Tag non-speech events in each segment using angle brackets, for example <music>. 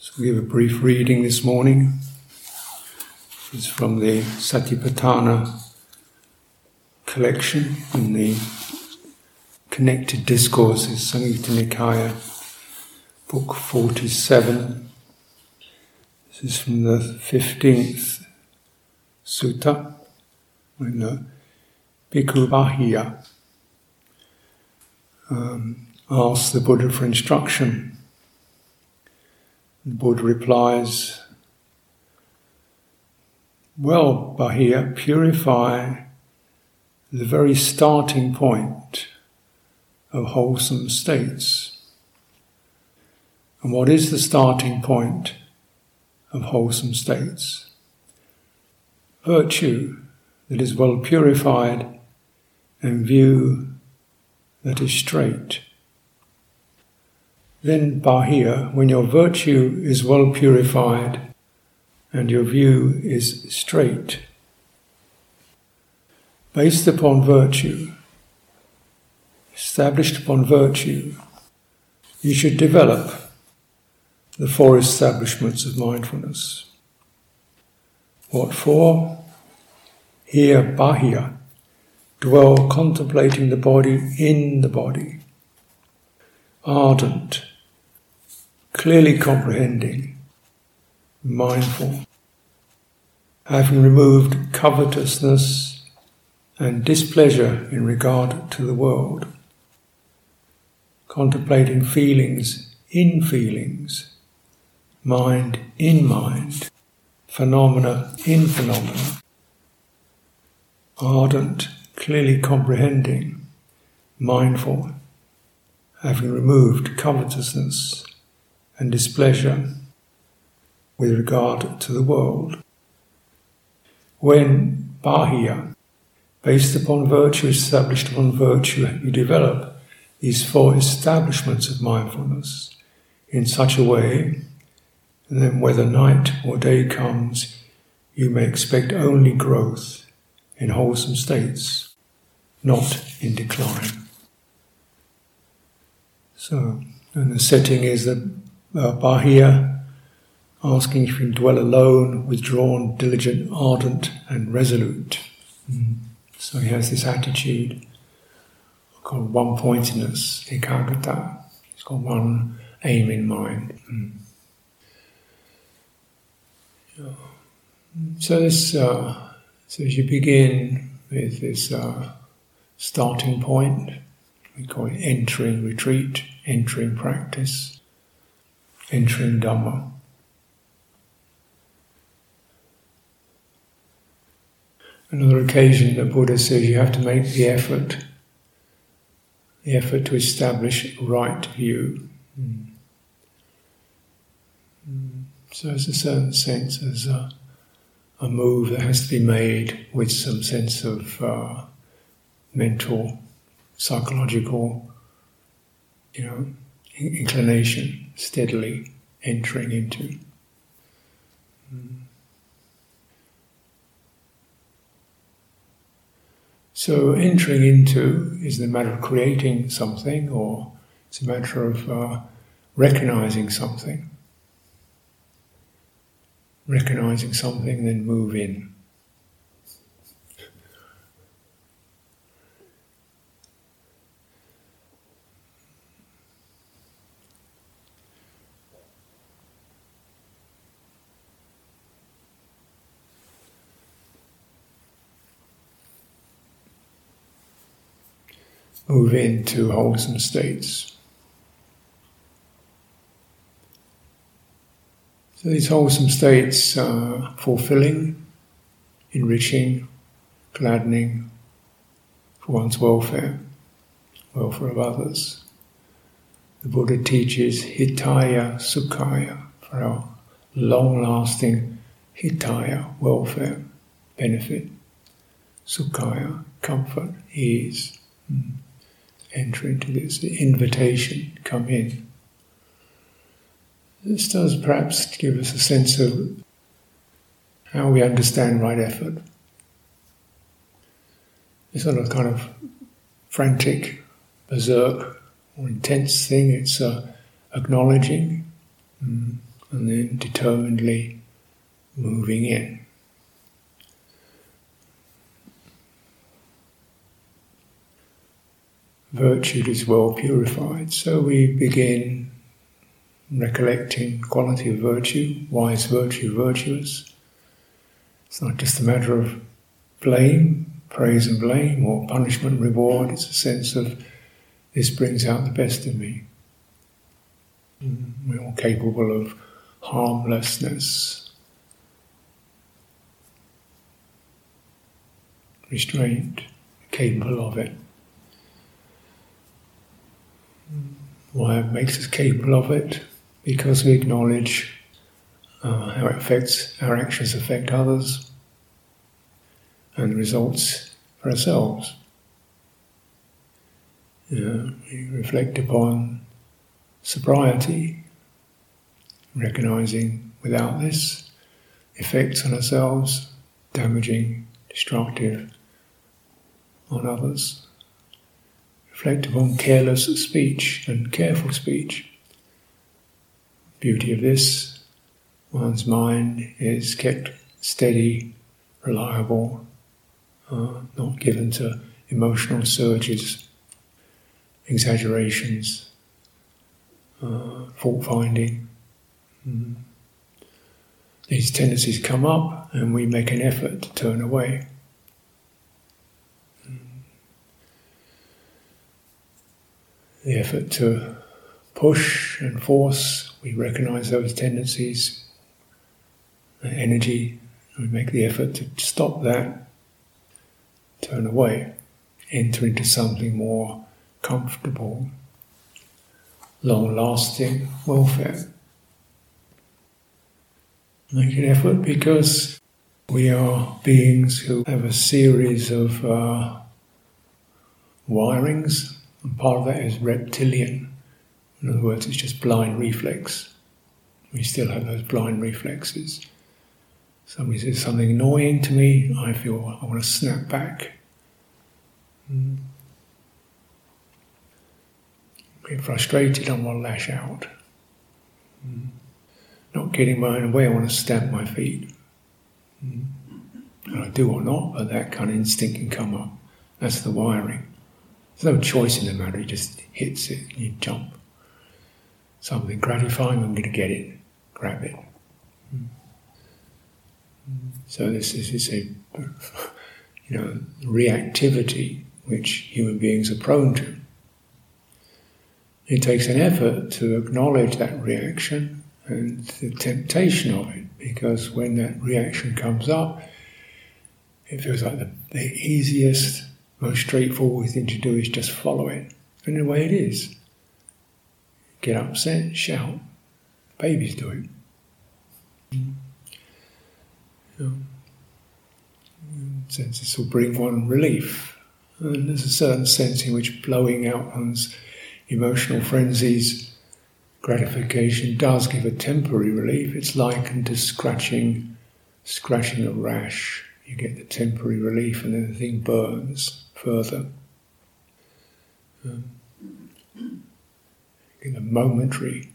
So we give a brief reading this morning. It's from the Satipatthana collection in the Connected Discourses, Samyutta Nikaya, book 47. This is from the 15th sutta, in the Bhikkhu um, asks the Buddha for instruction the Buddha replies, Well, Bahiya, purify the very starting point of wholesome states. And what is the starting point of wholesome states? Virtue that is well purified and view that is straight. Then, Bahiya, when your virtue is well purified and your view is straight, based upon virtue, established upon virtue, you should develop the four establishments of mindfulness. What for? Here, Bahiya, dwell contemplating the body in the body, ardent, clearly comprehending, mindful, having removed covetousness and displeasure in regard to the world, contemplating feelings in feelings, mind in mind, phenomena in phenomena, ardent, clearly comprehending, mindful, having removed covetousness and displeasure with regard to the world. When Bahiya, based upon virtue, established upon virtue, you develop these four establishments of mindfulness in such a way that whether night or day comes, you may expect only growth in wholesome states, not in decline. So, and the setting is that uh, Bahiya, asking if you can dwell alone, withdrawn, diligent, ardent, and resolute. Mm. So he has this attitude called one pointedness, ekaggata. He's got one aim in mind. Mm. So this, uh, so as you begin with this uh, starting point, we call it entering retreat, entering practice entering Dhamma. Another occasion, the Buddha says you have to make the effort, the effort to establish right view. Mm. So, there's a certain sense, there's a, a, move that has to be made with some sense of uh, mental, psychological, you know, inclination steadily entering into. So, entering into is the matter of creating something, or it's a matter of uh, recognizing something. Recognizing something, then move in. Move into wholesome states. So these wholesome states are fulfilling, enriching, gladdening for one's welfare, welfare of others. The Buddha teaches hitaya sukhaya for our long-lasting hitaya, welfare, benefit, sukhaya, comfort, ease. Mm enter into this invitation, come in. This does perhaps give us a sense of how we understand right effort. It's not a kind of frantic, berserk, or intense thing, it's uh, acknowledging, mm, and then determinedly moving in. Virtue is well purified, so we begin recollecting quality of virtue, wise virtue, virtuous. It's not just a matter of blame, praise and blame, or punishment, reward. It's a sense of this brings out the best in me. Mm-hmm. We're all capable of harmlessness, restraint, capable of it. Why it makes us capable of it? Because we acknowledge uh, how it affects our actions affect others and results for ourselves. Yeah, we reflect upon sobriety, recognizing without this effects on ourselves, damaging, destructive on others. Reflect upon careless speech and careful speech. Beauty of this, one's mind is kept steady, reliable, uh, not given to emotional surges, exaggerations, uh, fault finding. Mm. These tendencies come up and we make an effort to turn away. The effort to push and force, we recognize those tendencies, energy, we make the effort to stop that, turn away, enter into something more comfortable, long lasting welfare. Make an effort because we are beings who have a series of uh, wirings, and part of that is reptilian. In other words, it's just blind reflex. We still have those blind reflexes. Somebody says something annoying to me, I feel I want to snap back. Mm. Being frustrated, I want to lash out. Mm. Not getting my own way, I want to stamp my feet. Mm. And I do or not, but that kind of instinct can come up. That's the wiring. There's no choice in the matter, it just hits it, you jump. Something gratifying, I'm going to get it, grab it. So this, this is a, you know, reactivity which human beings are prone to. It takes an effort to acknowledge that reaction and the temptation of it, because when that reaction comes up, it feels like the, the easiest, most straightforward thing to do is just follow it. And a way, it is. Get upset, shout. Babies do it. Sense this will bring one relief. And there's a certain sense in which blowing out one's emotional frenzies, gratification does give a temporary relief. It's likened to scratching, scratching a rash. You get the temporary relief, and then the thing burns further. Um, get a momentary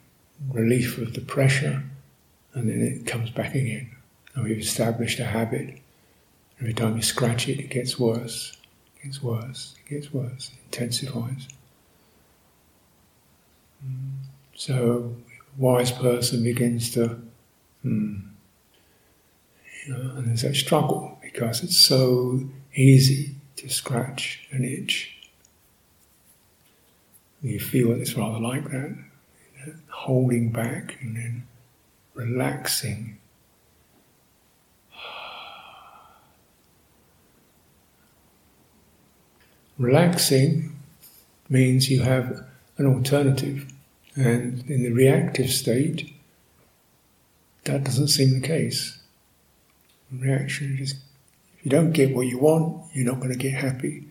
relief of the pressure, and then it comes back again. And we've established a habit. Every time you scratch it, it gets worse, it gets worse, it gets worse, it intensifies. So, a wise person begins to, hmm, you know, and there's that struggle because it's so easy to scratch an itch. You feel it's rather like that, you know, holding back and then relaxing. Relaxing means you have an alternative. And in the reactive state, that doesn't seem the case. reaction is you don't get what you want, you're not going to get happy.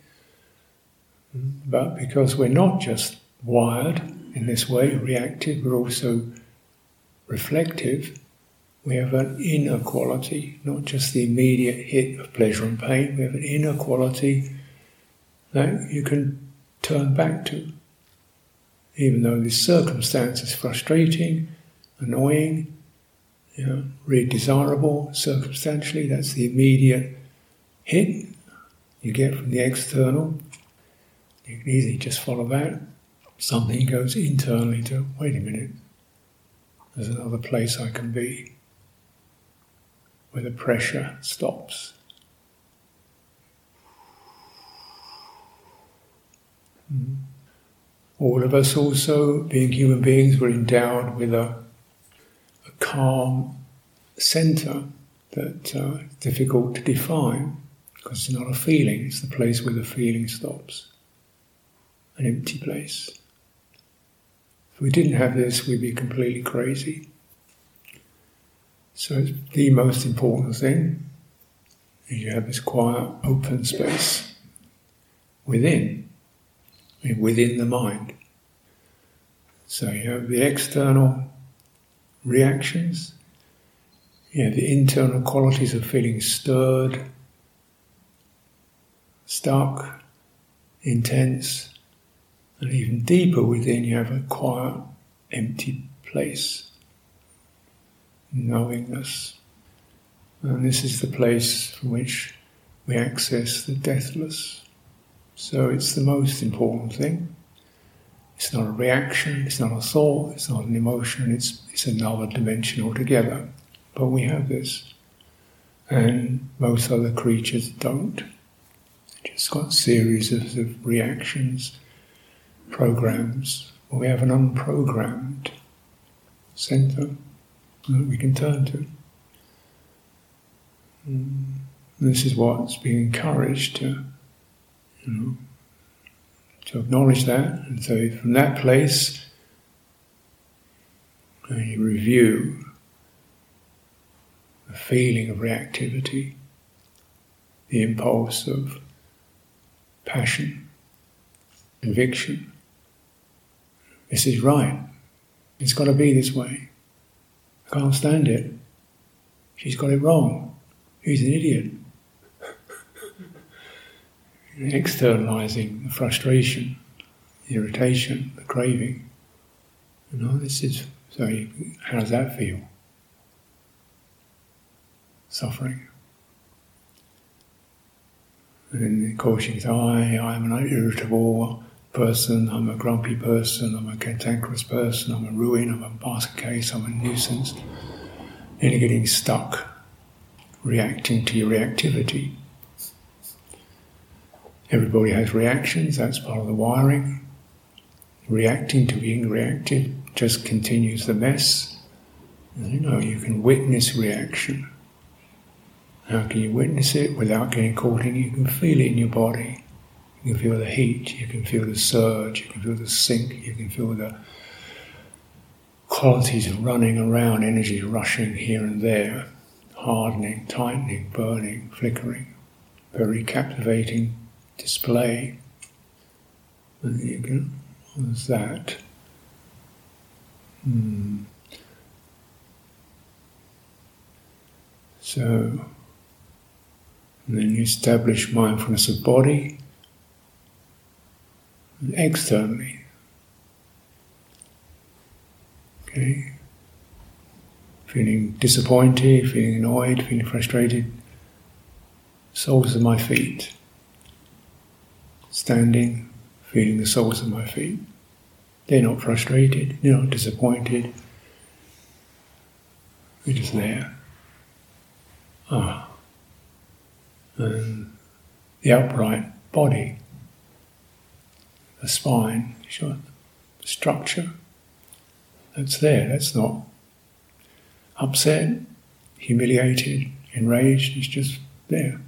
But because we're not just wired in this way, reactive, we're also reflective. We have an inner quality, not just the immediate hit of pleasure and pain. We have an inner quality that you can turn back to even though this circumstance is frustrating, annoying, you know, really desirable circumstantially. That's the immediate hit you get from the external. You can easily just follow that. Something goes internally to, wait a minute, there's another place I can be where the pressure stops. Mm. All of us also, being human beings, were endowed with a, a calm center that uh, difficult to define because it's not a feeling, it's the place where the feeling stops. An empty place. If we didn't have this, we'd be completely crazy. So it's the most important thing is you have this quiet, open space within, within the mind. So you have the external reactions, you have the internal qualities of feeling stirred, stuck, intense, and even deeper within you have a quiet, empty place knowingness. And this is the place from which we access the deathless. So it's the most important thing. It's not a reaction, it's not a thought, it's not an emotion, it's, it's another dimension altogether. But we have this. And most other creatures don't. Just got a series of, of reactions, programs. We have an unprogrammed center that we can turn to. Mm. This is what's being encouraged to, you know, to acknowledge that. And so from that place, you review the feeling of reactivity, the impulse of passion, conviction. This is right. It's got to be this way. I can't stand it. She's got it wrong. He's an idiot. <laughs> Externalizing the frustration, the irritation, the craving. You know, this is so. How does that feel? Suffering. And of course, you say, I, I'm an irritable person, I'm a grumpy person, I'm a cantankerous person, I'm a ruin, I'm a basket case, I'm a nuisance. You're getting stuck, reacting to your reactivity. Everybody has reactions, that's part of the wiring. Reacting to being reactive just continues the mess. You know, you can witness reaction. How can you witness it without getting caught in? You can feel it in your body. You can feel the heat, you can feel the surge, you can feel the sink, you can feel the qualities running around, energy rushing here and there, hardening, tightening, burning, flickering. Very captivating display. And you can, there's that. Hmm. So, and then you establish mindfulness of body, externally. Okay? Feeling disappointed, feeling annoyed, feeling frustrated. Soles of my feet. Standing, feeling the soles of my feet. They're not frustrated, they're not disappointed. They're just there. Ah. And the upright body the spine, sure, the structure that's there. That's not upset, humiliated, enraged. It's just there.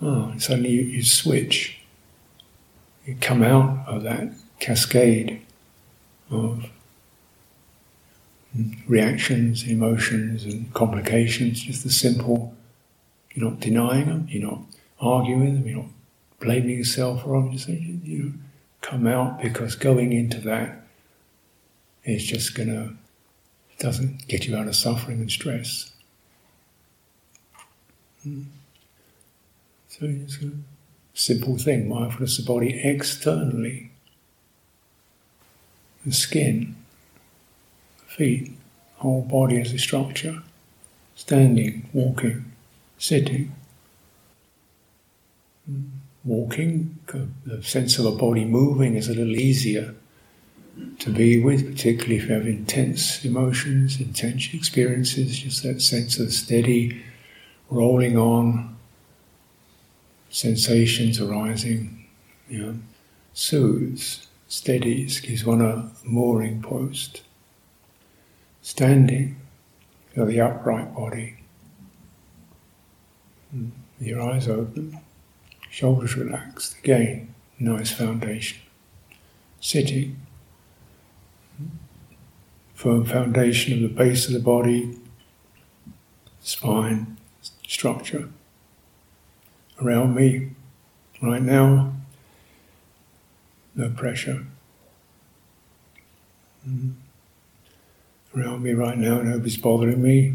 Oh, suddenly you, you switch. You come out of that cascade of reactions, emotions, and complications. Just the simple. You're not denying them. You're not arguing them. You're not blaming yourself for them. You, you come out because going into that is just to, doesn't get you out of suffering and stress. Hmm. So it's a simple thing mindfulness of the body externally the skin, feet, whole body as a structure, standing, walking, sitting. Walking, the sense of a body moving is a little easier to be with, particularly if you have intense emotions, intense experiences, just that sense of steady rolling on, sensations arising, you know, soothes, steadies, gives one a mooring post. Standing, feel the upright body, your eyes open, shoulders relaxed, again, nice foundation. Sitting, firm foundation of the base of the body, spine, structure. Around me, right now, no pressure. Mm. Around me right now, nobody's bothering me.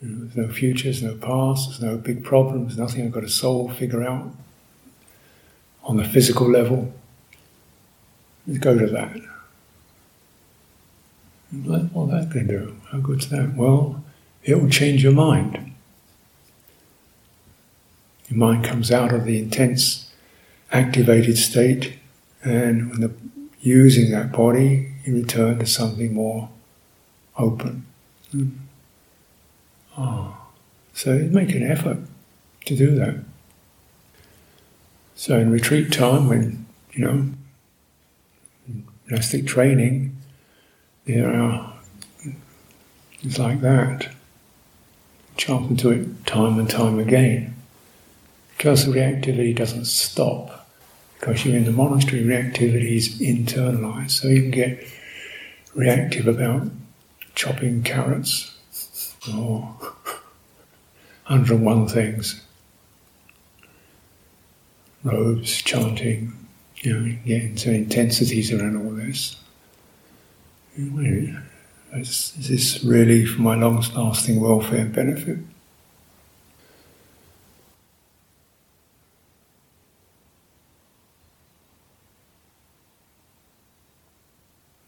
You know, there's no futures, no past, there's no big problems, nothing I've got to solve, figure out on the physical level. Go to that. What that can do? How good's that? Well, it will change your mind. Your mind comes out of the intense, activated state, and when the, using that body, you return to something more open. Mm. Oh. So make an effort to do that. So in retreat time, when you know monastic training, there are it's like that. Jump into it time and time again. Because the reactivity doesn't stop. Because you're in the monastery, reactivity is internalized. So you can get reactive about chopping carrots or 101 things. Robes, chanting, you know, get into intensities around all this. Is, is this really for my long lasting welfare and benefit?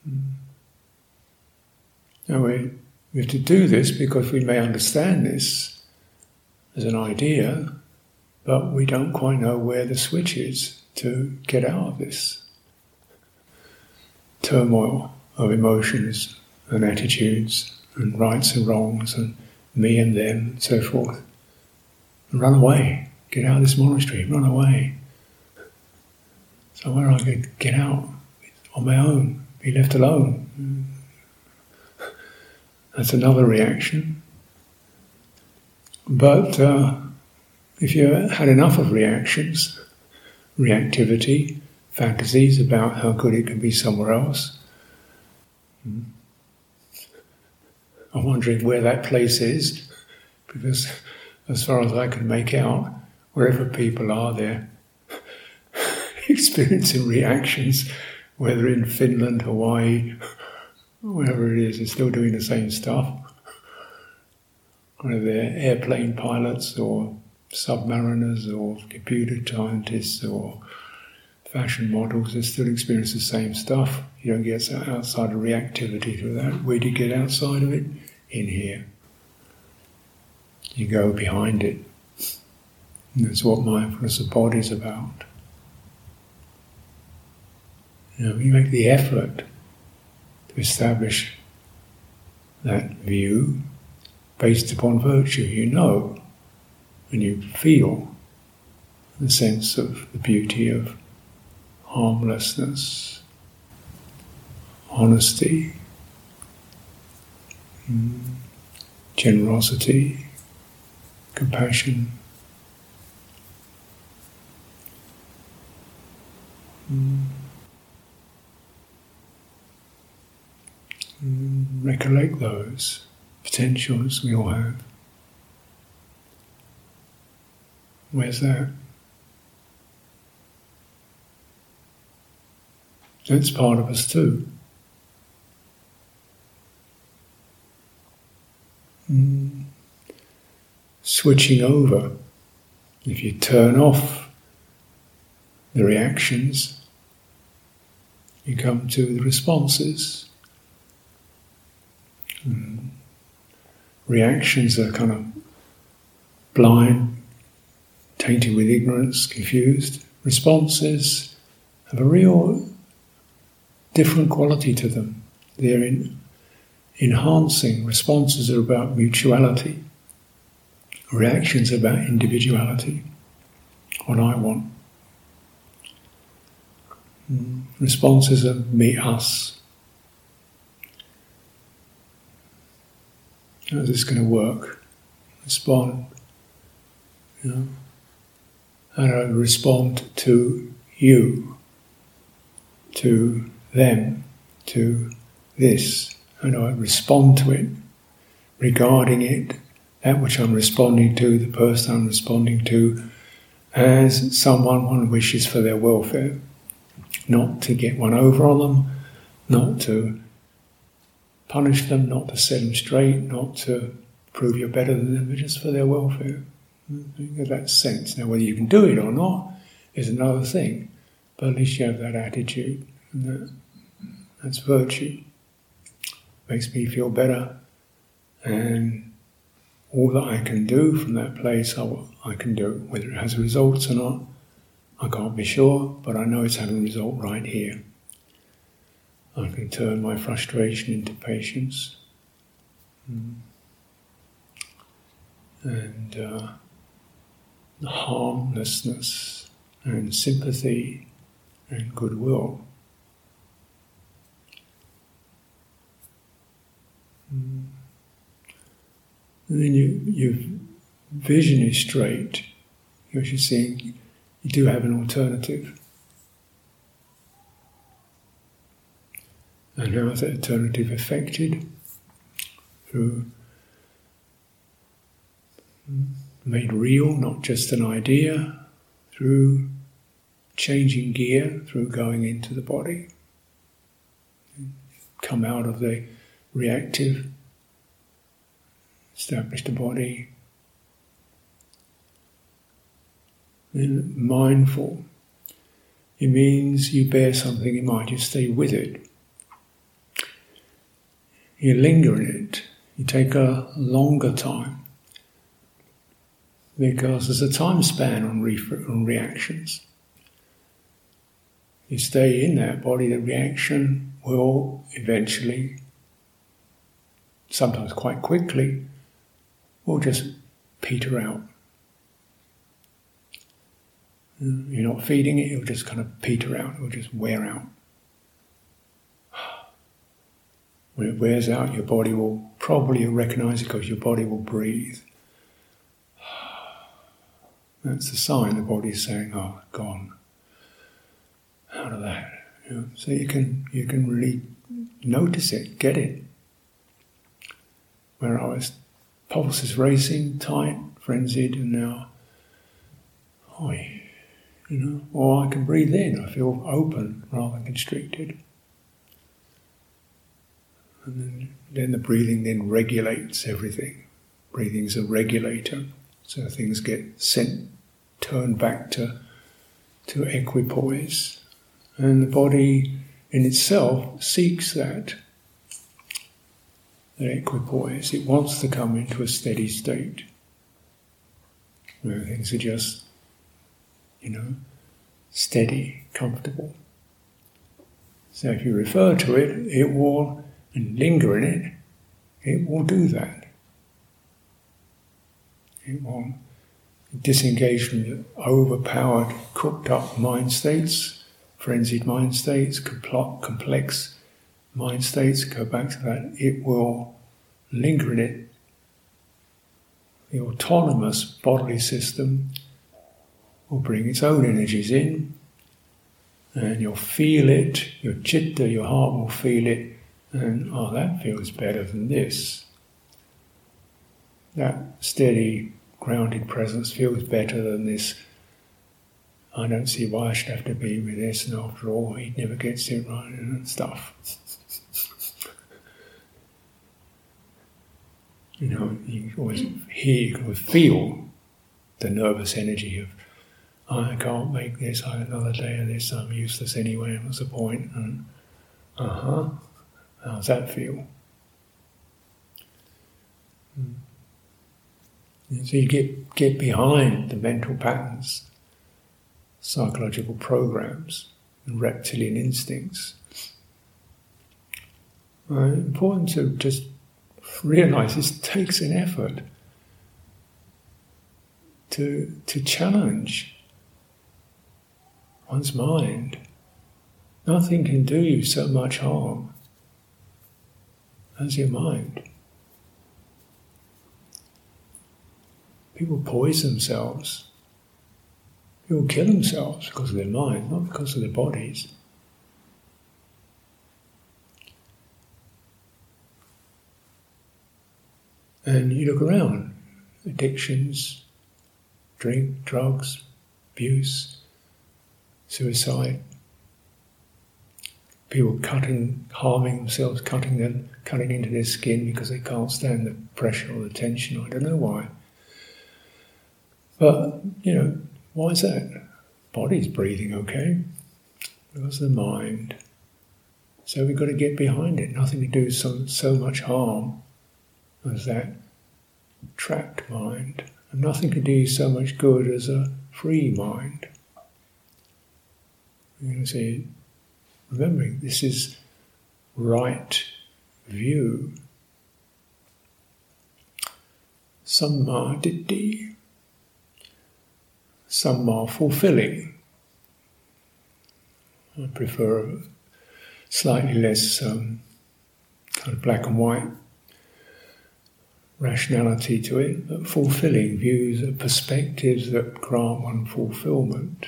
Hmm. Now we, we have to do this because we may understand this as an idea, but we don't quite know where the switch is to get out of this turmoil of emotions and attitudes and rights and wrongs and me and them and so forth. And run away. Get out of this monastery. Run away. Somewhere I could get out on my own, be left alone. That's another reaction. But uh, if you had enough of reactions, reactivity, fantasies about how good it can be somewhere else, hmm, I'm wondering where that place is, because as far as I can make out, wherever people are, they're <laughs> experiencing reactions, whether in Finland, Hawaii, wherever it is, they're still doing the same stuff. Whether they're airplane pilots or submariners or computer scientists or fashion models, they still experience the same stuff. You don't get outside of reactivity through that. Where do you get outside of it? In here. You go behind it. And that's what mindfulness of body is about. You know, you make the effort to establish that view based upon virtue. You know, and you feel the sense of the beauty of harmlessness, honesty, generosity, compassion. Mm. Mm, recollect those potentials we all have. Where's that? That's part of us too. Mm. Switching over, if you turn off the reactions, you come to the responses. Mm. Reactions are kind of blind, tainted with ignorance, confused. Responses have a real different quality to them. They're in, enhancing. Responses are about mutuality. Reactions are about individuality. What I want. Mm. Responses are me, us. How's this going to work? Respond. You know? How do I respond to you, to them, to this? How do I respond to it, regarding it, that which I'm responding to, the person I'm responding to, as someone one wishes for their welfare, not to get one over on them, not to punish them, not to set them straight, not to prove you're better than them, but just for their welfare. In that sense. Now, whether you can do it or not is another thing, but at least you have that attitude, and that, that's virtue. Makes me feel better, and all that I can do from that place, I, I can do. It, whether it has results or not, I can't be sure, but I know it's having a result right here. I can turn my frustration into patience. Mm. And uh, harmlessness and sympathy and goodwill. Mm. And then you, your vision is straight. You're seeing you do have an alternative. And how is that alternative affected? Through made real, not just an idea, through changing gear, through going into the body. Come out of the reactive, establish the body. Then mindful. It means you bear something in mind, you stay with it you linger in it, you take a longer time because there's a time span on, re- on reactions. You stay in that body, the reaction will eventually, sometimes quite quickly, will just peter out. You're not feeding it, it'll just kind of peter out, it'll just wear out. When it wears out, your body will probably recognize it because your body will breathe. <sighs> That's the sign the body's saying, "Oh, gone." Out of that, you know? so you can you can really notice it, get it. Where I was, pulse is racing, tight, frenzied, and now, oi, you know, or I can breathe in. I feel open rather than constricted. And then, the breathing then regulates everything. Breathing is a regulator, so things get sent, turned back to, to equipoise. And the body in itself seeks that, that equipoise. It wants to come into a steady state where things are just, you know, steady, comfortable. So if you refer to it, it will and linger in it, it will do that. It will disengage from the overpowered, cooked up mind states, frenzied mind states, complex mind states, go back to that. It will linger in it. The autonomous bodily system will bring its own energies in, and you'll feel it, your chitta, your heart will feel it and oh, that feels better than this. That steady, grounded presence feels better than this. I don't see why I should have to be with this, and after all, he never gets it right and stuff. you know, you always hear, you always feel the nervous energy of, I can't make this, I have another day of this, I'm useless anyway, what's the point? And, uh huh. How does that feel? So you get, get behind the mental patterns, psychological programs, and reptilian instincts. Uh, important to just realize this takes an effort to, to challenge one's mind. Nothing can do you so much harm as your mind. People poison themselves. People kill themselves because of their mind, not because of their bodies. And you look around addictions, drink, drugs, abuse, suicide, people cutting, harming themselves, cutting them, cutting into their skin because they can't stand the pressure or the tension. I don't know why. But, you know, why is that? Body's breathing okay. Of the mind. So we've got to get behind it. Nothing to do so, so much harm as that trapped mind. And nothing can do so much good as a free mind. You see, remembering this is right view. Samma ditthi. Fulfilling. I prefer slightly less um, kind of black and white rationality to it, but fulfilling views, perspectives that grant one fulfillment,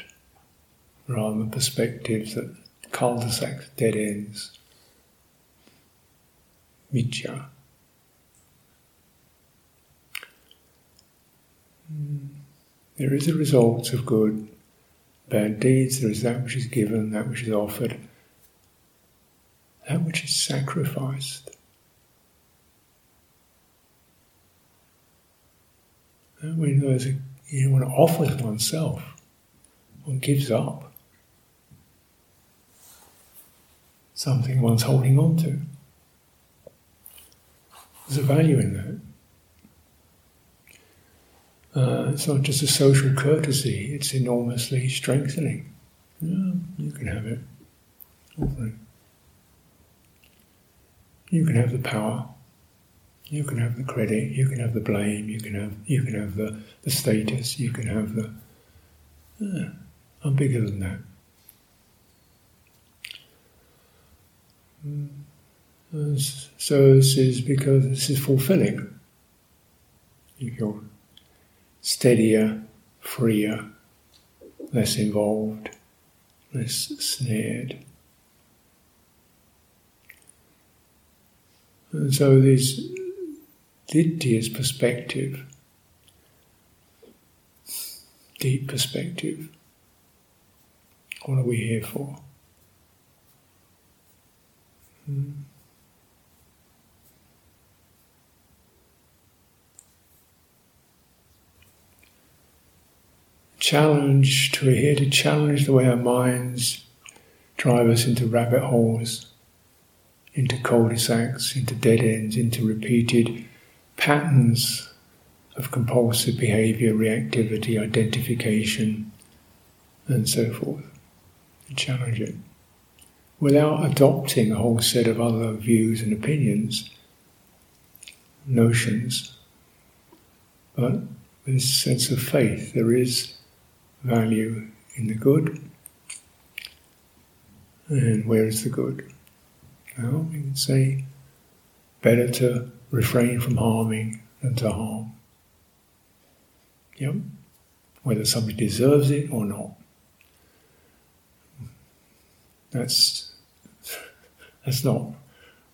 rather than perspectives that cul-de-sacs, dead ends, miccha. Hmm. There is a result of good, bad deeds, there is that which is given, that which is offered, that which is sacrificed. when there's a, you know, one offers oneself, one gives up something one's holding on to. There's a value in that. Uh, it's not just a social courtesy, it's enormously strengthening. Yeah, you can have it. Offering. You can have the power. You can have the credit, you can have the blame, you can have you can have the, the status, you can have the I'm bigger than that. So this is because this is fulfilling. You're steadier, freer, less involved, less snared. And so these Ditya's perspective, deep perspective. What are we here for? Hmm. Challenge to we're here to challenge the way our minds drive us into rabbit holes, into cul-de-sacs, into dead ends, into repeated patterns of compulsive behavior, reactivity, identification, and so forth, challenge it without adopting a whole set of other views and opinions, notions, but a sense of faith. There is value in the good, and where is the good? Well, we can say better to refrain from harming than to harm. Yep. Whether somebody deserves it or not. That's that's not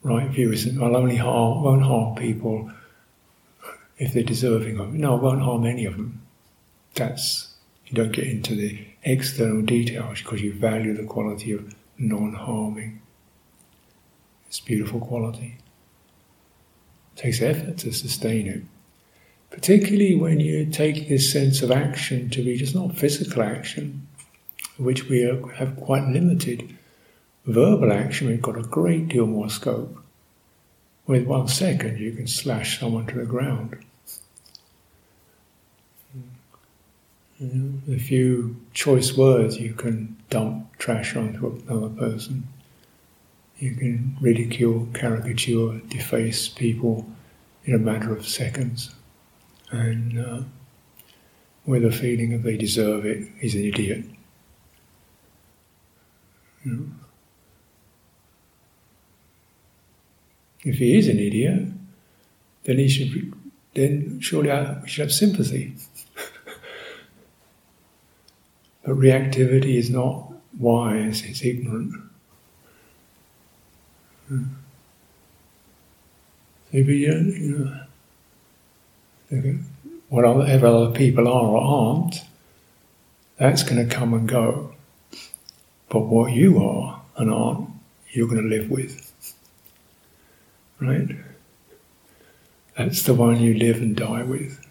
right view, isn't it? I'll only harm won't harm people if they're deserving of it. No, I won't harm any of them. That's you don't get into the external details because you value the quality of non-harming. It's beautiful quality It takes effort to sustain it. Particularly when you take this sense of action to be just not physical action, which we have quite limited. Verbal action, we've got a great deal more scope. With one second, you can slash someone to the ground. A few choice words you can dump trash onto another person. You can ridicule, caricature, deface people in a matter of seconds. And uh, with a feeling that they deserve it, he's an idiot. You know? If he is an idiot, then he should, then surely we should have sympathy. <laughs> But reactivity is not wise, it's ignorant. Hmm. Maybe you know, whatever other people are or aren't, that's going to come and go. But what you are and aren't, you're going to live with. Right? That's the one you live and die with.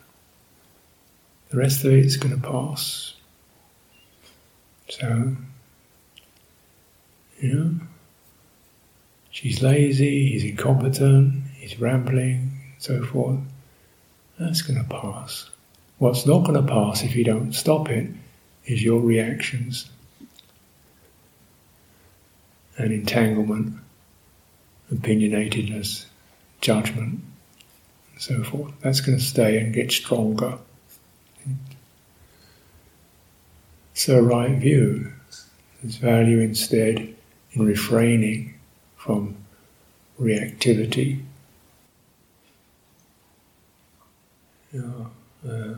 The rest of it is going to pass. So, you know, she's lazy, he's incompetent, he's rambling, so forth. That's going to pass. What's not going to pass if you don't stop it is your reactions and entanglement, opinionatedness, judgment, and so forth. That's going to stay and get stronger. So, right view. There's value instead in refraining from reactivity. uh,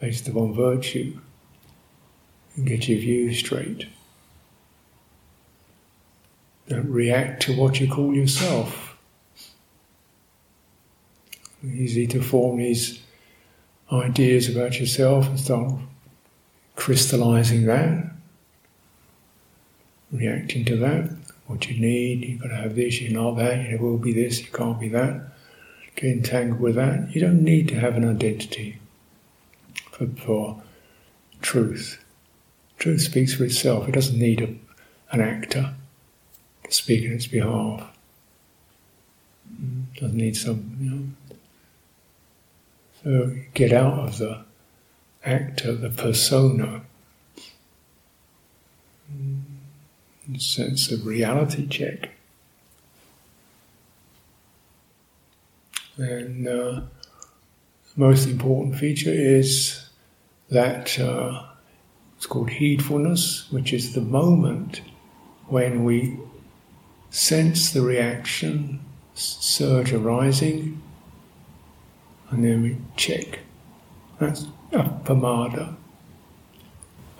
based upon virtue and get your view straight. Don't react to what you call yourself. Easy to form these ideas about yourself and start crystallizing that, reacting to that. What you need, you've got to have this, you're not that, you will be this, you can't be that. Get entangled with that. You don't need to have an identity for, for truth. Truth speaks for itself, it doesn't need a, an actor to speak on its behalf. It doesn't need some, you know, so get out of the actor, the persona, sense of reality check. And uh, the most important feature is that uh, it's called heedfulness, which is the moment when we sense the reaction surge arising and then we check. That's a pamada,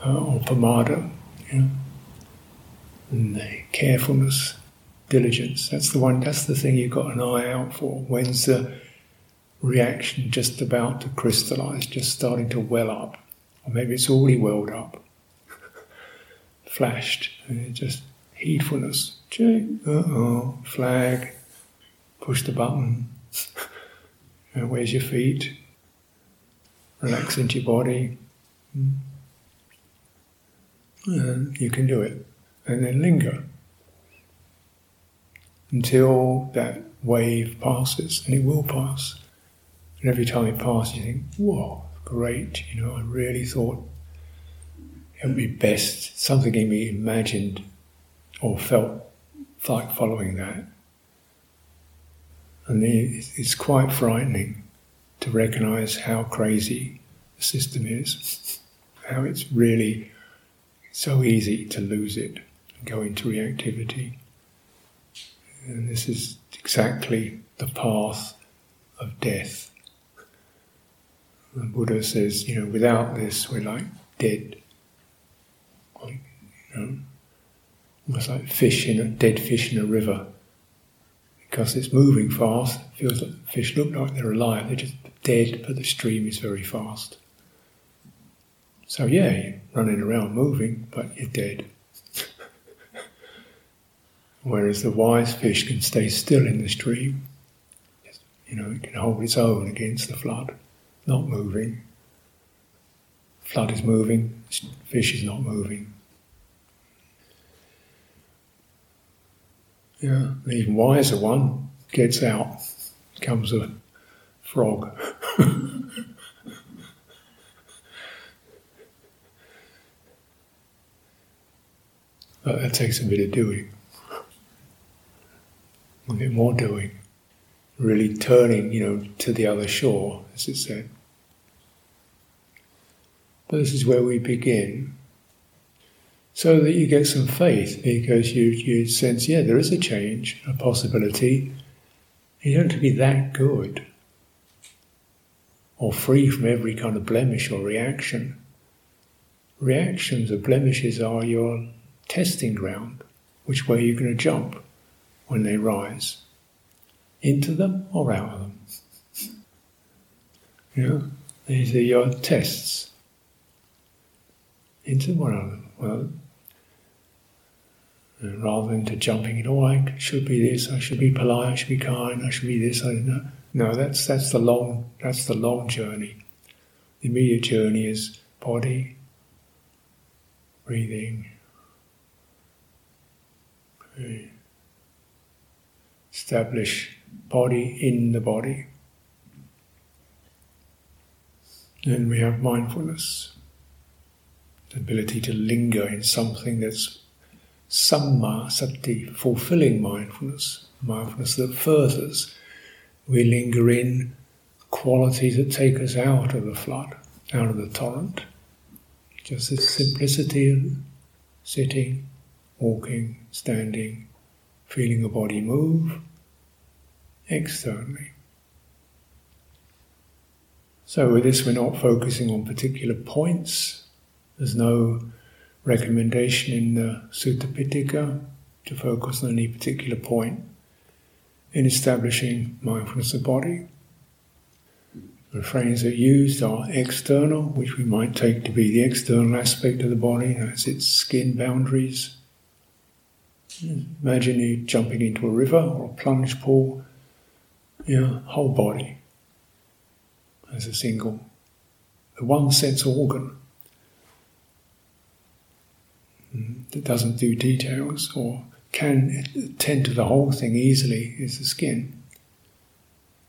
uh, or you know. And the carefulness, diligence, that's the one, that's the thing you've got an eye out for. When's the reaction just about to crystallize, just starting to well up? Or maybe it's already welled up, <laughs> flashed, just heedfulness. Check, uh oh, flag, push the button. <laughs> Where's your feet? Relax into your body. And hmm. you can do it. And then linger until that wave passes, and it will pass. And every time it passes, you think, whoa, great, you know, I really thought it would be best, something in me imagined or felt like following that. And it's quite frightening to recognize how crazy the system is, how it's really so easy to lose it and go into reactivity. And this is exactly the path of death. The Buddha says, you know, without this, we're like dead. You know, almost like fish in a dead fish in a river because it's moving fast. It feels like the fish look like they're alive, they're just dead, but the stream is very fast. So yeah, you're running around moving, but you're dead. <laughs> Whereas the wise fish can stay still in the stream. You know, it can hold its own against the flood, not moving. Flood is moving, fish is not moving. Yeah, the even wiser one gets out, comes a frog. <laughs> but that takes a bit of doing. A bit more doing. Really turning, you know, to the other shore, as it said. But this is where we begin so that you get some faith because you, you sense, yeah, there is a change, a possibility. You don't have to be that good or free from every kind of blemish or reaction. Reactions or blemishes are your testing ground, which way you're going to jump when they rise. Into them or out of them. You know, these are your tests. Into one of them. Well, rather than to jumping in, oh, I should be this, I should be polite, I should be kind, I should be this, I know. No, that's that's the long that's the long journey. The immediate journey is body, breathing, okay. establish body in the body. Then we have mindfulness, the ability to linger in something that's Samma sati, fulfilling mindfulness, mindfulness that furthers. We linger in qualities that take us out of the flood, out of the torrent. Just this simplicity of sitting, walking, standing, feeling a body move externally. So, with this, we're not focusing on particular points. There's no recommendation in the Sutta Pitaka to focus on any particular point in establishing mindfulness of body. The refrains that are used are external, which we might take to be the external aspect of the body, that's its skin boundaries. Imagine you jumping into a river or a plunge pool, your whole body as a single, the one sense organ that doesn't do details or can tend to the whole thing easily is the skin.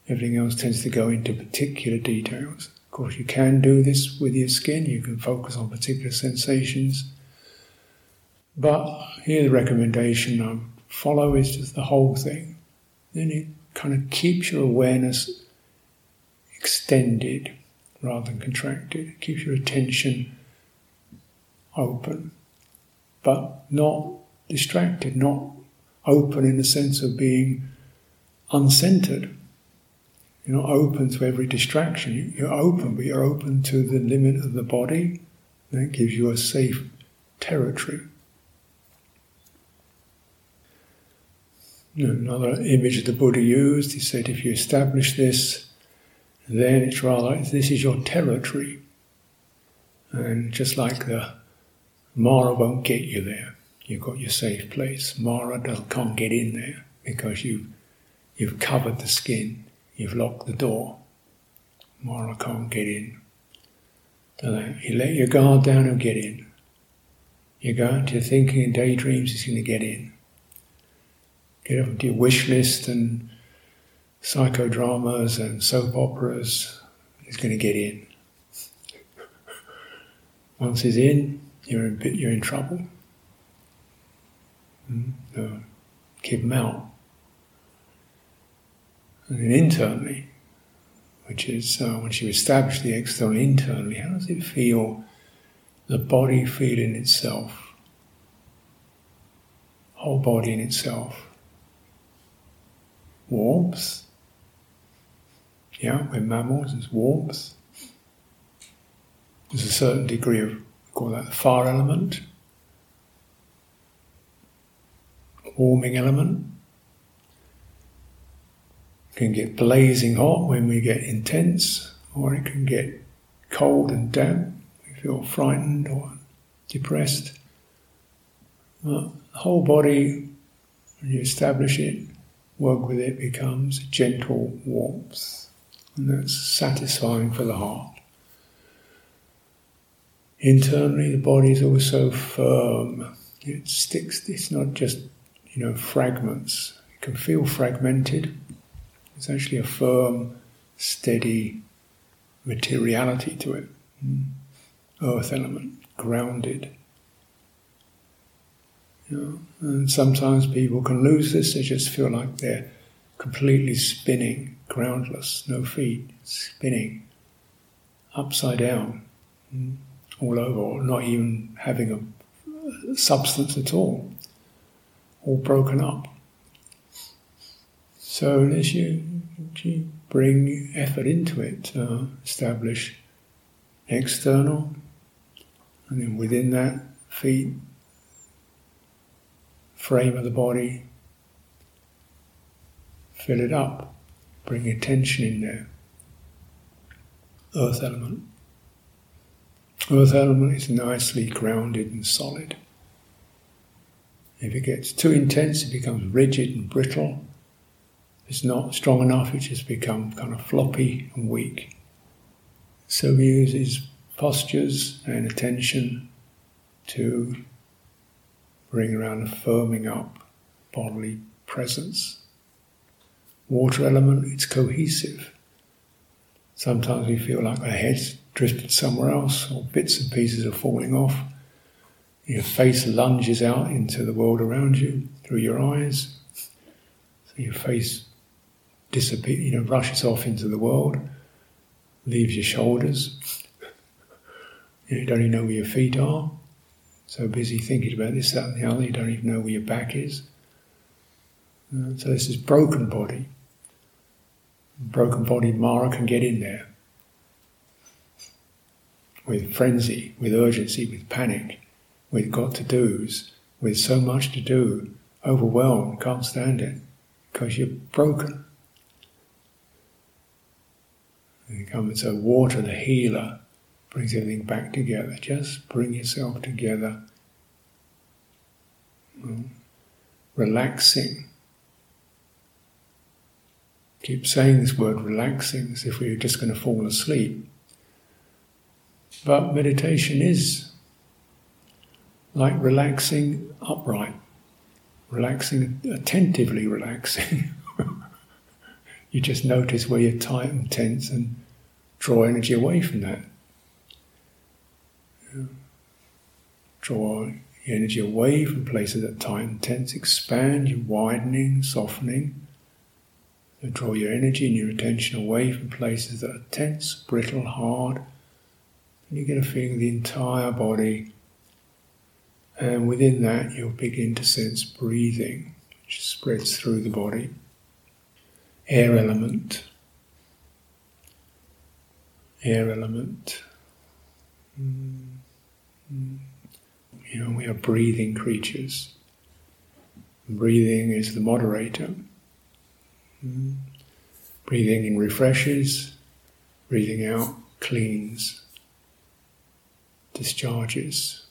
Everything else tends to go into particular details. Of course, you can do this with your skin, you can focus on particular sensations. But here, the recommendation I follow is just the whole thing. Then it kind of keeps your awareness extended rather than contracted, it keeps your attention open but not distracted, not open in the sense of being uncentered. You're not open to every distraction. You're open, but you're open to the limit of the body. That gives you a safe territory. Another image the Buddha used, he said, if you establish this, then it's rather, this is your territory. And just like the Mara won't get you there. You've got your safe place. Mara can't get in there because you've, you've covered the skin, you've locked the door. Mara can't get in. You let your guard down and get in. You go into your thinking and daydreams, he's going to get in. Get up to your wish list and psychodramas and soap operas, he's going to get in. <laughs> Once he's in, you're in, you're in trouble. Mm, so keep them out. And then internally, which is uh, once you establish the external internally, how does it feel? The body feeling itself, whole body in itself. Warmth. Yeah, we're mammals, there's warmth. There's a certain degree of call that the fire element, warming element. It can get blazing hot when we get intense, or it can get cold and damp. We feel frightened or depressed. the whole body, when you establish it, work with it, becomes gentle warmth, and that's satisfying for the heart. Internally, the body is also firm. It sticks. It's not just you know, fragments. It can feel fragmented. It's actually a firm, steady materiality to it. Hmm. Earth element, grounded. You know, and sometimes people can lose this, they just feel like they're completely spinning, groundless, no feet, spinning, upside down, hmm, all over, or not even having a substance at all, all broken up. So as you, you bring effort into it, uh, establish external, and then within that, feet, frame of the body, fill it up, bring attention in there. Earth element. Earth element is nicely grounded and solid. If it gets too intense, it becomes rigid and brittle it's not strong enough, it just becomes kind of floppy and weak. So he uses postures and attention to bring around a firming up bodily presence. Water element, it's cohesive. Sometimes we feel like our head's drifted somewhere else, or bits and pieces are falling off. Your face lunges out into the world around you through your eyes. So your face disappears, you know, rushes off into the world, leaves your shoulders. <laughs> You, don't even know where your feet are. So busy thinking about this, that, and the other, you don't even know where your back is. Uh, so this is broken body. Broken body Mara can get in there with frenzy, with urgency, with panic, with got to do's, with so much to do, overwhelmed, can't stand it, because you're broken. And come and so water, the healer, brings everything back together. Just bring yourself together. Hmm. Relaxing. Keep saying this word relaxing as if we were just going to fall asleep. But meditation is like relaxing upright, relaxing, attentively relaxing. <laughs> you just notice where you're tight and tense and draw energy away from that. Draw your energy away from places that are tight and tense, expand, you're widening, softening. So draw your energy and your attention away from places that are tense, brittle, hard. And you get a feeling of the entire body. And within that, you'll begin to sense breathing, which spreads through the body air element, air element. Mm-hmm. You know, we are breathing creatures. Breathing is the moderator. Mm-hmm. Breathing in refreshes, breathing out cleans, discharges.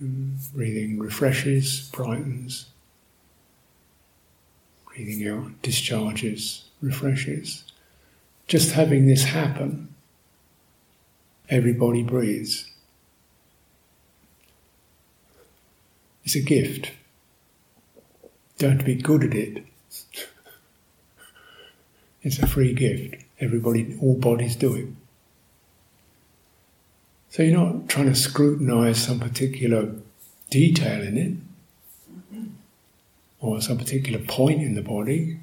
Breathing refreshes, brightens, breathing out discharges, refreshes. Just having this happen, everybody breathes. It's a gift. Don't be good at it. it's a free gift. Everybody, all bodies do it. So you're not trying to scrutinize some particular detail in it or some particular point in the body.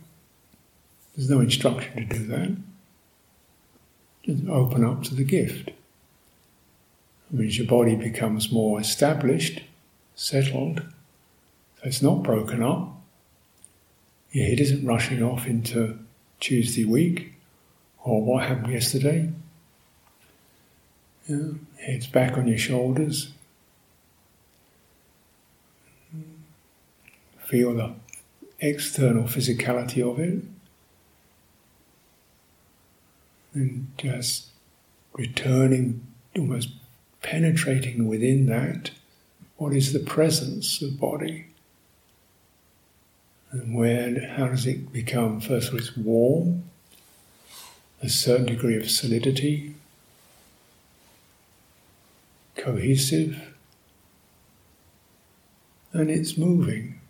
There's no instruction to do that. Just open up to the gift. It means your body becomes more established, settled, so it's not broken up. Your head isn't rushing off into Tuesday week or what happened yesterday. Yeah, head's back on your shoulders, feel the external physicality of it, and just returning, almost penetrating within that, what is the presence of body? And where, how does it become? First of all, it's warm, a certain degree of solidity, cohesive, and it's moving.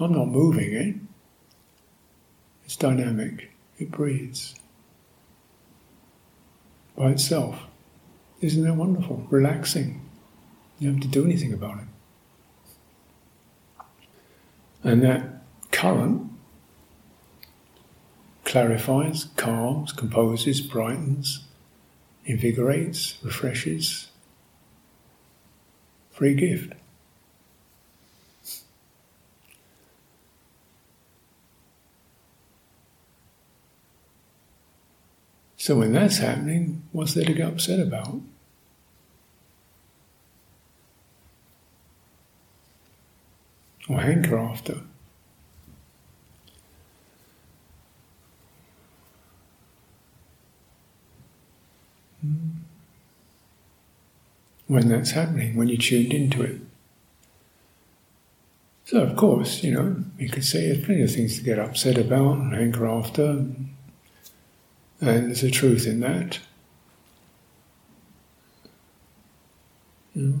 I'm not moving it. It's dynamic. It breathes by itself. Isn't that wonderful? Relaxing. You don't have to do anything about it. And that current clarifies, calms, composes, brightens, invigorates, refreshes. Free gift. So when that's happening, what's there to get upset about? Or hanker after? When that's happening, when you're tuned into it. So, of course, you know, you could say there's plenty of things to get upset about and hanker after, and there's a truth in that. Hmm?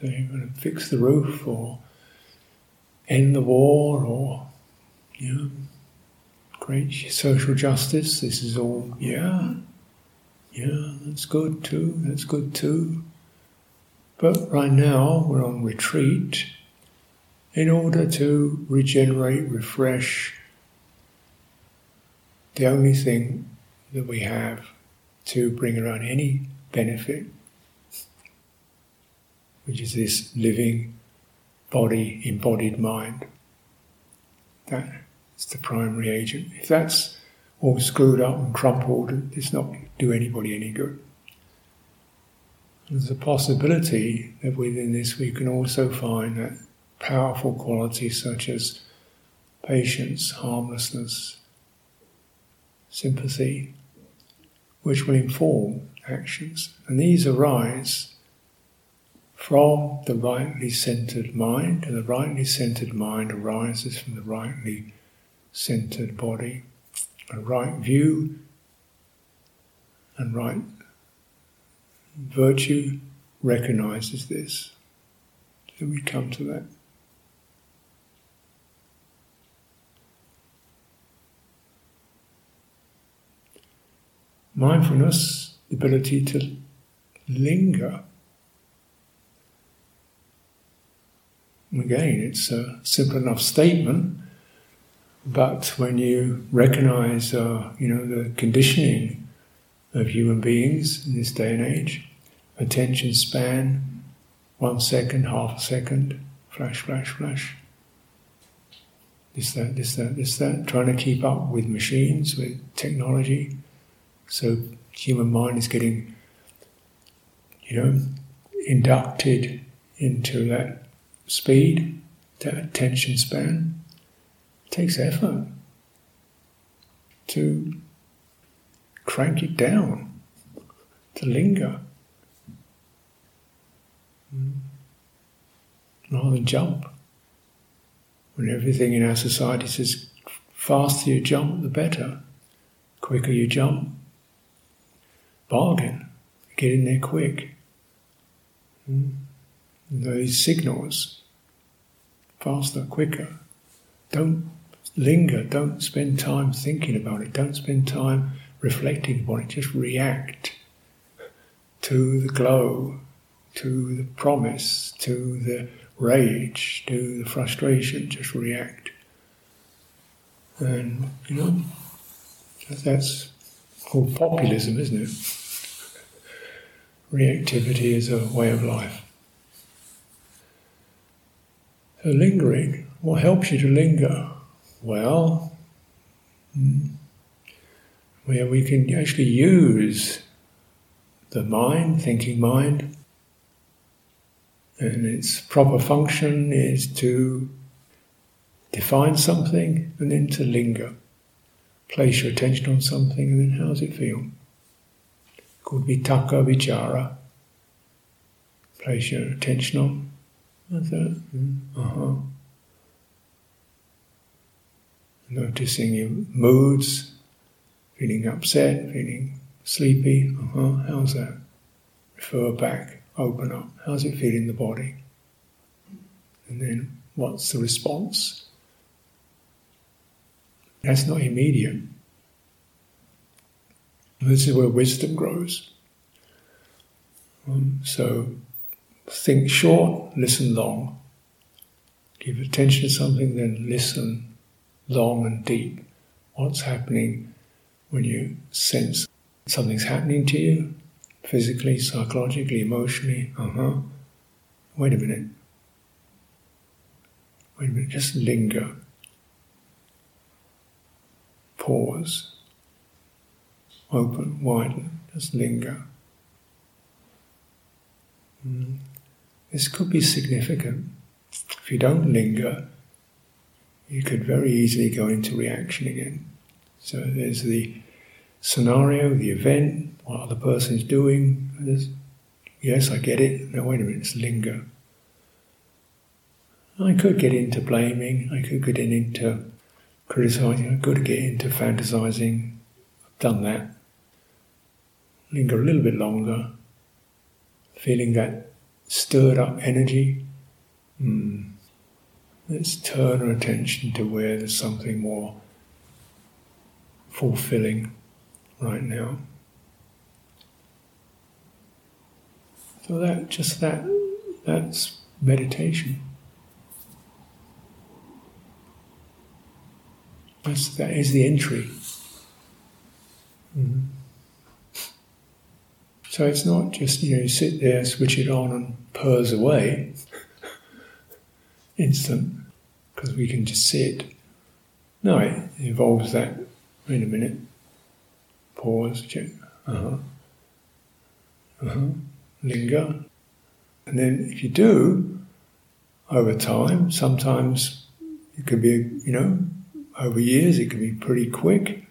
You know, you're going to fix the roof or end the war or, you know, great social justice. This is all, yeah, yeah, that's good too, that's good too. But right now we're on retreat in order to regenerate, refresh. The only thing that we have to bring around any benefit, which is this living body, embodied mind. That's the primary agent. If that's all screwed up and crumpled, it's not do anybody any good. There's a possibility that within this we can also find that powerful qualities such as patience, harmlessness, sympathy, which will inform actions. And these arise from the rightly centered mind, and the rightly centered mind arises from the rightly centered body. A right view and right virtue recognizes this. So we come to that. Mindfulness, the ability to linger. Again, it's a simple enough statement, but when you recognize, uh, you know, the conditioning of human beings in this day and age, attention span, one second, half a second, flash, flash, flash. This, that, this, that, this, that, trying to keep up with machines, with technology. So human mind is getting, you know, inducted into that speed, that attention span. Takes effort to crank it down, to linger. Rather than jump. When everything in our society says faster you jump, the better. Quicker you jump, bargain. Get in there quick. Mm. Those signals, faster, quicker. Don't linger, don't spend time thinking about it, don't spend time reflecting upon it, just react to the glow, to the promise, to the rage, to the frustration, just react. And, you know, that's called populism, isn't it? Reactivity is a way of life. So, lingering, what helps you to linger? Well, hmm, where we can actually use the mind, thinking mind, and its proper function is to define something and then to linger. Place your attention on something and then how does it feel? Could be taka vichara. Place your attention on. What's that? Mm, uh-huh. Noticing your moods, feeling upset, feeling sleepy. Uh-huh. How's that? Refer back, open up. How's it feel in the body? And then what's the response? That's not immediate. This is where wisdom grows. Um, so think short, listen long. Give attention to something, then listen long and deep. What's happening when you sense something's happening to you, physically, psychologically, emotionally? Uh huh. Wait a minute. Wait a minute, just linger. Pause. Open, widen, just linger. Mm. This could be significant. If you don't linger, you could very easily go into reaction again. So there's the scenario, the event, what other person's doing. There's, yes, I get it. No, wait a minute, it's linger. I could get into blaming, I could get into criticizing, I could get into fantasizing. I've done that. Linger a little bit longer, feeling that stirred up energy. Mm. Let's turn our attention to where there's something more fulfilling right now. So that just that that's meditation. That's, that is the entry. Mm-hmm. So it's not just you know you sit there, switch it on, and purrs away, <laughs> instant, because we can just sit. No, it involves that. Wait a minute. Pause. Check. Uh huh. Uh huh. Linger. And then if you do, over time, sometimes it could be, you know, over years, it can be pretty quick.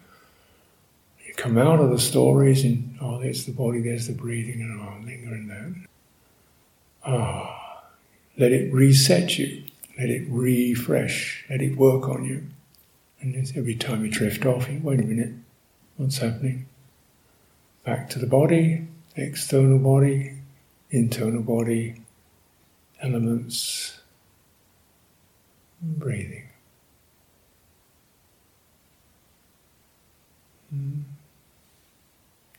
You come out of the stories and, oh, there's the body, there's the breathing, and oh, linger in that. Ah, oh, let it reset you, let it refresh, let it work on you. And every time you drift off, you, wait a minute, what's happening? Back to the body, external body, internal body, elements, breathing. Hmm.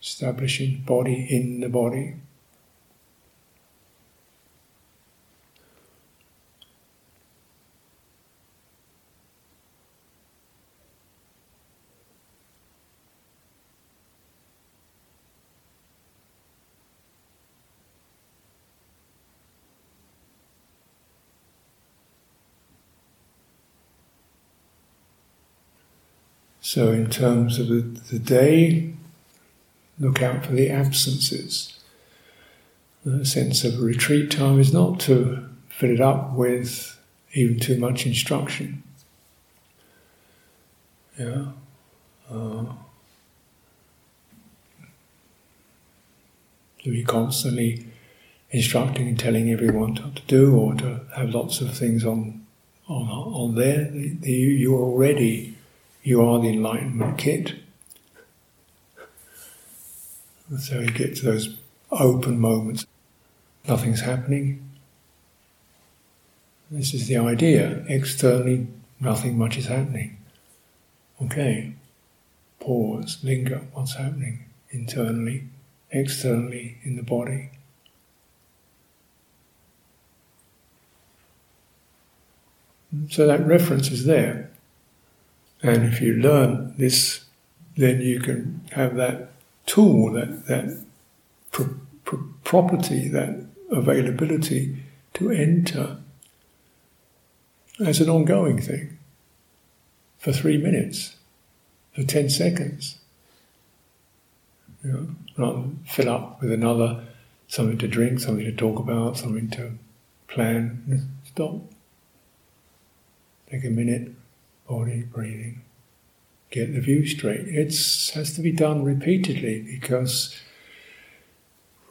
Establishing body in the body. So, in terms of the, the day, look out for the absences. The sense of retreat time is not to fill it up with even too much instruction. Yeah. Uh, to be constantly instructing and telling everyone what to do, or to have lots of things on on on there. The, the, you're already you are the enlightenment kit. And so you get to those open moments, nothing's happening. This is the idea. Externally, nothing much is happening. Okay, pause, linger, what's happening internally, externally, in the body. So that reference is there. And if you learn this, then you can have that tool, that, that property, that availability to enter as an ongoing thing for three minutes, for 10 seconds. You know, rather fill up with another something to drink, something to talk about, something to plan. Stop. Take a minute body, breathing. Get the view straight. It has to be done repeatedly because,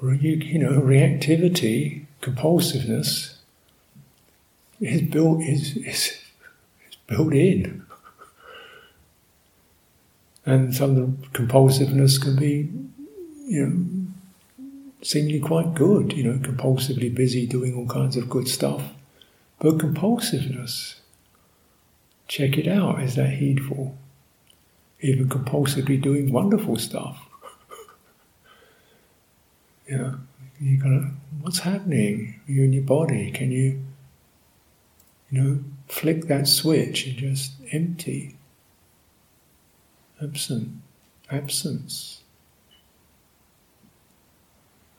you know, reactivity, compulsiveness is built is, is, is built in. And some of the compulsiveness can be, you know, seemingly quite good, you know, compulsively busy doing all kinds of good stuff, But compulsiveness, check it out, is that heedful? Even compulsively doing wonderful stuff. <laughs> yeah, you gotta, what's happening? You in your body? Can you, you know, flick that switch and just empty? Absent, absence.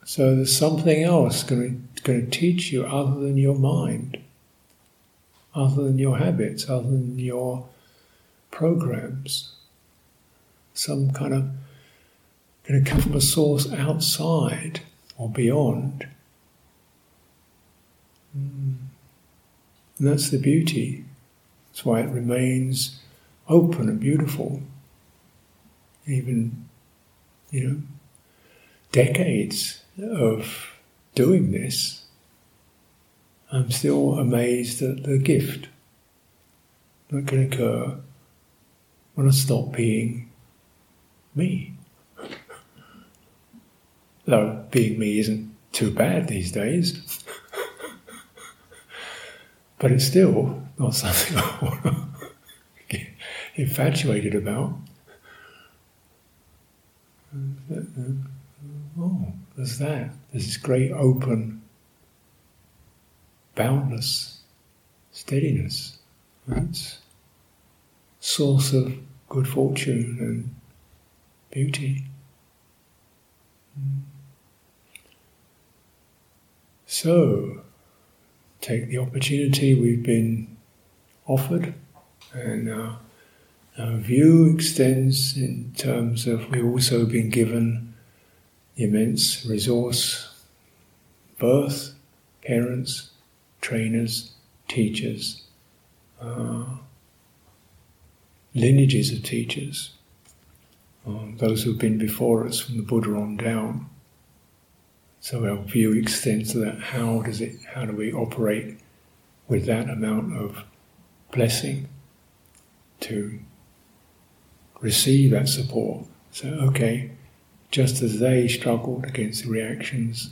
So there's something else going to, going to teach you other than your mind, other than your habits, other than your programs. Some kind of going to come from a source outside or beyond. Mm. And that's the beauty. That's why it remains open and beautiful. Even, you know, decades of doing this, I'm still amazed at the gift that can occur when I stop being me. Though being me isn't too bad these days, but it's still not something <laughs> I want to get infatuated about. Uh, uh, oh, there's that. There's this great open, boundless steadiness. That's source of good fortune and beauty. So, take the opportunity we've been offered, and our, our view extends in terms of we've also been given immense resource, birth, parents, trainers, teachers, uh, lineages of teachers, um, those who've been before us from the Buddha on down. So our view extends to that. How does it? How do we operate with that amount of blessing to receive that support? So okay, just as they struggled against the reactions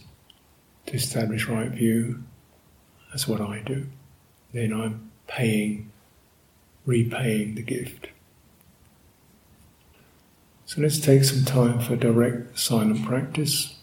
to establish right view, that's what I do. Then I'm paying, repaying the gift. So let's take some time for direct silent practice.